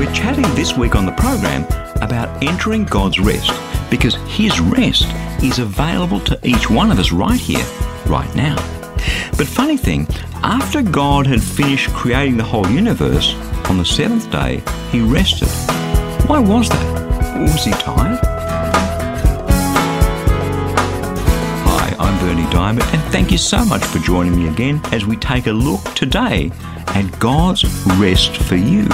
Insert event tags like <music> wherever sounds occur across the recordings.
We're chatting this week on the program about entering God's rest because His rest is available to each one of us right here, right now. But funny thing, after God had finished creating the whole universe, on the seventh day, He rested. Why was that? Was He tired? Hi, I'm Berni Dymet, and thank you so much for joining me again as we take a look today at God's rest for you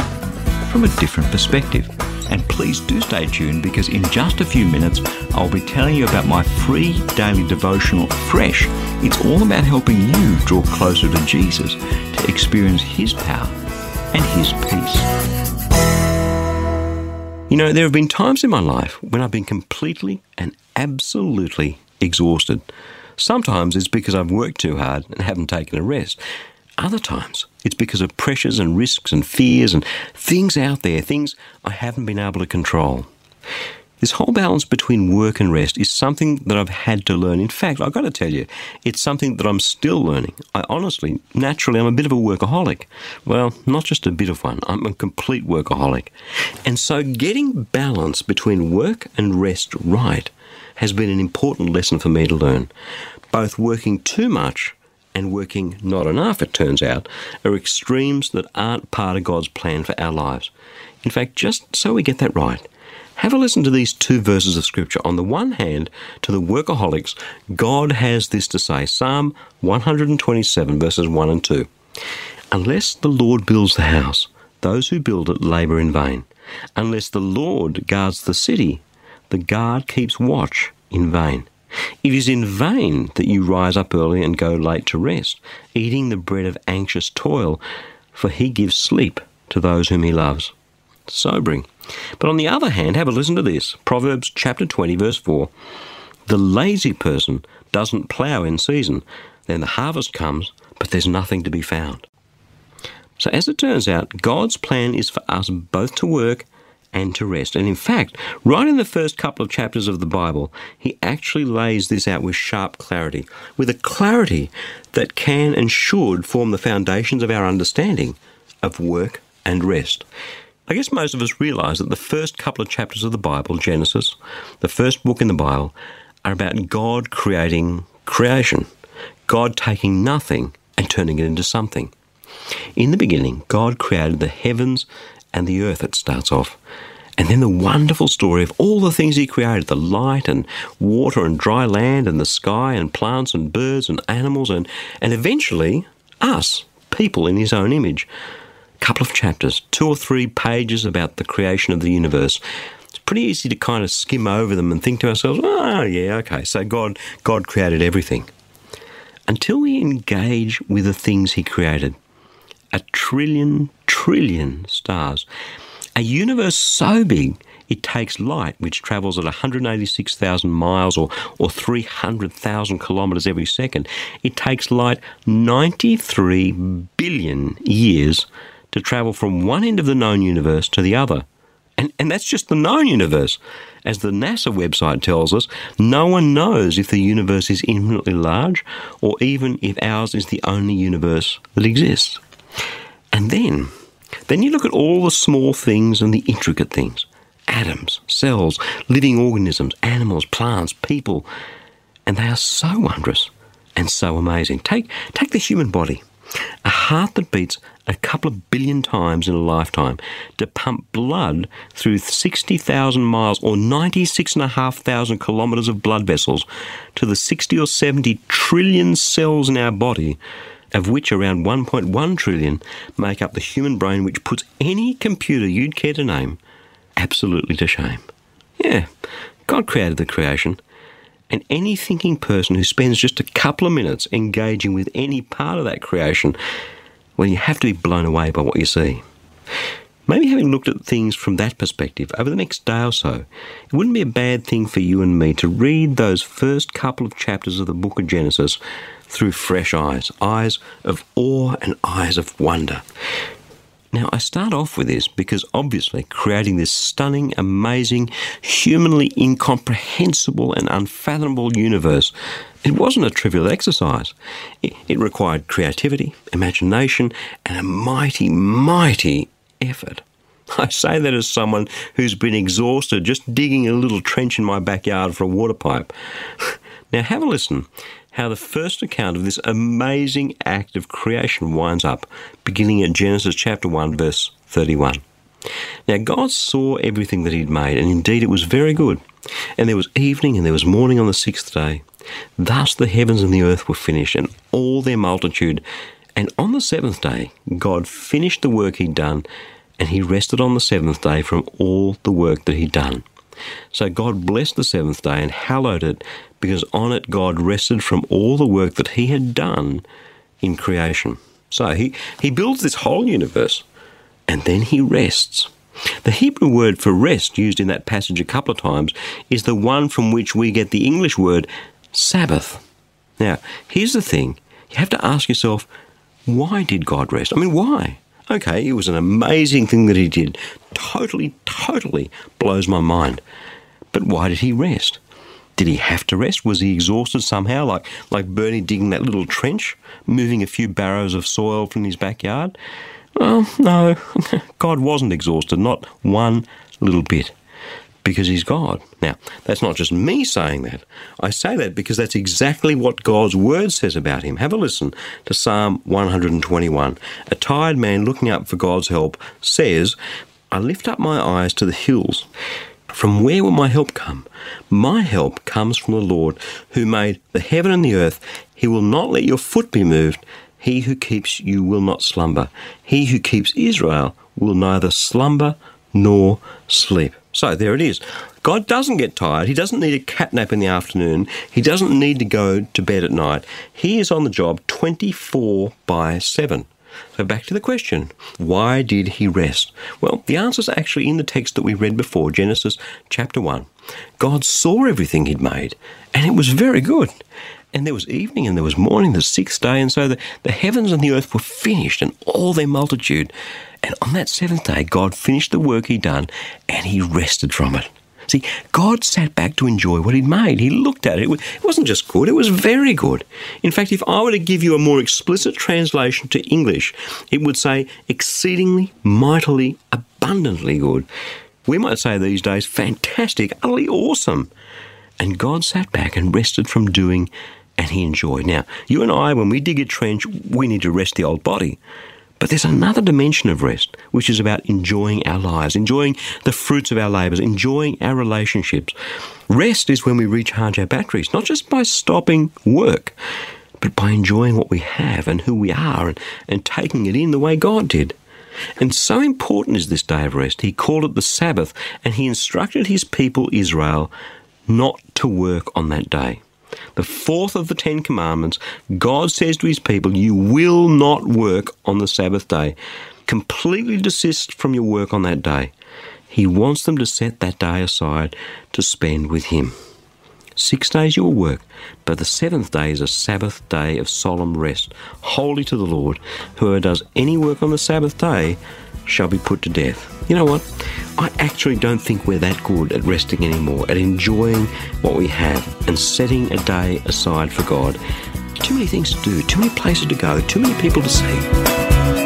from a different perspective. And please do stay tuned because in just a few minutes I'll be telling you about my free daily devotional Fresh. It's all about helping you draw closer to Jesus to experience His power and His peace. You know, there have been times in my life when I've been completely and absolutely exhausted. Sometimes it's because I've worked too hard and haven't taken a rest. Other times, it's because of pressures and risks and fears and things out there, things I haven't been able to control. This whole balance between work and rest is something that I've had to learn. In fact, I've got to tell you, it's something that I'm still learning. I honestly, naturally, I'm a bit of a workaholic. Well, not just a bit of one, I'm a complete workaholic. And so getting balance between work and rest right has been an important lesson for me to learn. Both working too much and working not enough, it turns out, are extremes that aren't part of God's plan for our lives. In fact, just so we get that right, have a listen to these two verses of Scripture. On the one hand, to the workaholics, God has this to say Psalm 127, verses 1 and 2. Unless the Lord builds the house, those who build it labour in vain. Unless the Lord guards the city, the guard keeps watch in vain. It is in vain that you rise up early and go late to rest, eating the bread of anxious toil, for he gives sleep to those whom he loves. Sobering. But on the other hand, have a listen to this Proverbs chapter 20, verse 4. The lazy person doesn't plough in season. Then the harvest comes, but there's nothing to be found. So, as it turns out, God's plan is for us both to work and to rest. And in fact, right in the first couple of chapters of the Bible, he actually lays this out with sharp clarity, with a clarity that can and should form the foundations of our understanding of work and rest. I guess most of us realize that the first couple of chapters of the Bible, Genesis, the first book in the Bible, are about God creating creation, God taking nothing and turning it into something. In the beginning, God created the heavens and the earth, it starts off. And then the wonderful story of all the things he created the light and water and dry land and the sky and plants and birds and animals and, and eventually us, people in his own image. A couple of chapters, two or three pages about the creation of the universe. It's pretty easy to kind of skim over them and think to ourselves, oh, yeah, okay, so God, God created everything. Until we engage with the things he created a trillion, trillion stars. A universe so big it takes light, which travels at 186,000 miles or, or 300,000 kilometres every second. It takes light 93 billion years to travel from one end of the known universe to the other. And, and that's just the known universe. As the NASA website tells us, no one knows if the universe is infinitely large or even if ours is the only universe that exists. And then, then you look at all the small things and the intricate things. Atoms, cells, living organisms, animals, plants, people, and they are so wondrous and so amazing. Take, take the human body, a heart that beats a couple of billion times in a lifetime, to pump blood through 60,000 miles or 96,500 kilometres of blood vessels to the 60 or 70 trillion cells in our body of which around 1.1 trillion make up the human brain, which puts any computer you'd care to name absolutely to shame. Yeah, God created the creation, and any thinking person who spends just a couple of minutes engaging with any part of that creation, well, you have to be blown away by what you see. Maybe having looked at things from that perspective over the next day or so, it wouldn't be a bad thing for you and me to read those first couple of chapters of the book of Genesis through fresh eyes, eyes of awe and eyes of wonder. Now, I start off with this because obviously creating this stunning, amazing, humanly incomprehensible, and unfathomable universe, it wasn't a trivial exercise. It, required creativity, imagination, and a mighty, mighty effort. <laughs> I say that as someone who's been exhausted just digging a little trench in my backyard for a water pipe. <laughs> Now, have a listen how the first account of this amazing act of creation winds up, beginning at Genesis chapter 1, verse 31. Now, God saw everything that He'd made, and indeed it was very good. And there was evening and there was morning on the sixth day. Thus the heavens and the earth were finished, and all their multitude. And on the seventh day, God finished the work He'd done, and He rested on the seventh day from all the work that He'd done. So God blessed the seventh day and hallowed it, because on it God rested from all the work that He had done in creation. So He, he builds this whole universe, and then He rests. The Hebrew word for rest used in that passage a couple of times is the one from which we get the English word Sabbath. Now, here's the thing you have to ask yourself, why did God rest? I mean, why? Okay, it was an amazing thing that he did. Totally, totally blows my mind. But why did he rest? Did he have to rest? Was he exhausted somehow, like, like Berni digging that little trench, moving a few barrows of soil from his backyard? Well, no, <laughs> God wasn't exhausted, not one little bit because he's God. Now, that's not just me saying that. I say that because that's exactly what God's word says about him. Have a listen to Psalm 121. A tired man looking up for God's help says, I lift up my eyes to the hills. From where will my help come? My help comes from the Lord, who made the heaven and the earth. He will not let your foot be moved. He who keeps you will not slumber. He who keeps Israel will neither slumber nor sleep. So there it is. God doesn't get tired. He doesn't need a cat nap in the afternoon. He doesn't need to go to bed at night. He is on the job 24 by 7. So back to the question why did he rest? Well, the answer is actually in the text that we read before, Genesis chapter 1. God saw everything he'd made, and it was very good. And there was evening and there was morning, the sixth day, and so the, the heavens and the earth were finished, and all their multitude. And on that seventh day, God finished the work He'd done and He rested from it. See, God sat back to enjoy what He'd made. He looked at it. It wasn't just good, it was very good. In fact, if I were to give you a more explicit translation to English, it would say exceedingly, mightily, abundantly good. We might say these days, fantastic, utterly awesome. And God sat back and rested from doing, and He enjoyed. Now, you and I, when we dig a trench, we need to rest the old body. But there's another dimension of rest, which is about enjoying our lives, enjoying the fruits of our labours, enjoying our relationships. Rest is when we recharge our batteries, not just by stopping work, but by enjoying what we have and who we are and, and taking it in the way God did. And so important is this day of rest, he called it the Sabbath, and he instructed his people Israel not to work on that day the fourth of the Ten Commandments, God says to his people, You will not work on the Sabbath day. Completely desist from your work on that day. He wants them to set that day aside to spend with him. Six days you will work, but the seventh day is a Sabbath day of solemn rest, holy to the Lord. Whoever does any work on the Sabbath day shall be put to death. You know what? I actually don't think we're that good at resting anymore, at enjoying what we have and setting a day aside for God. Too many things to do, too many places to go, too many people to see.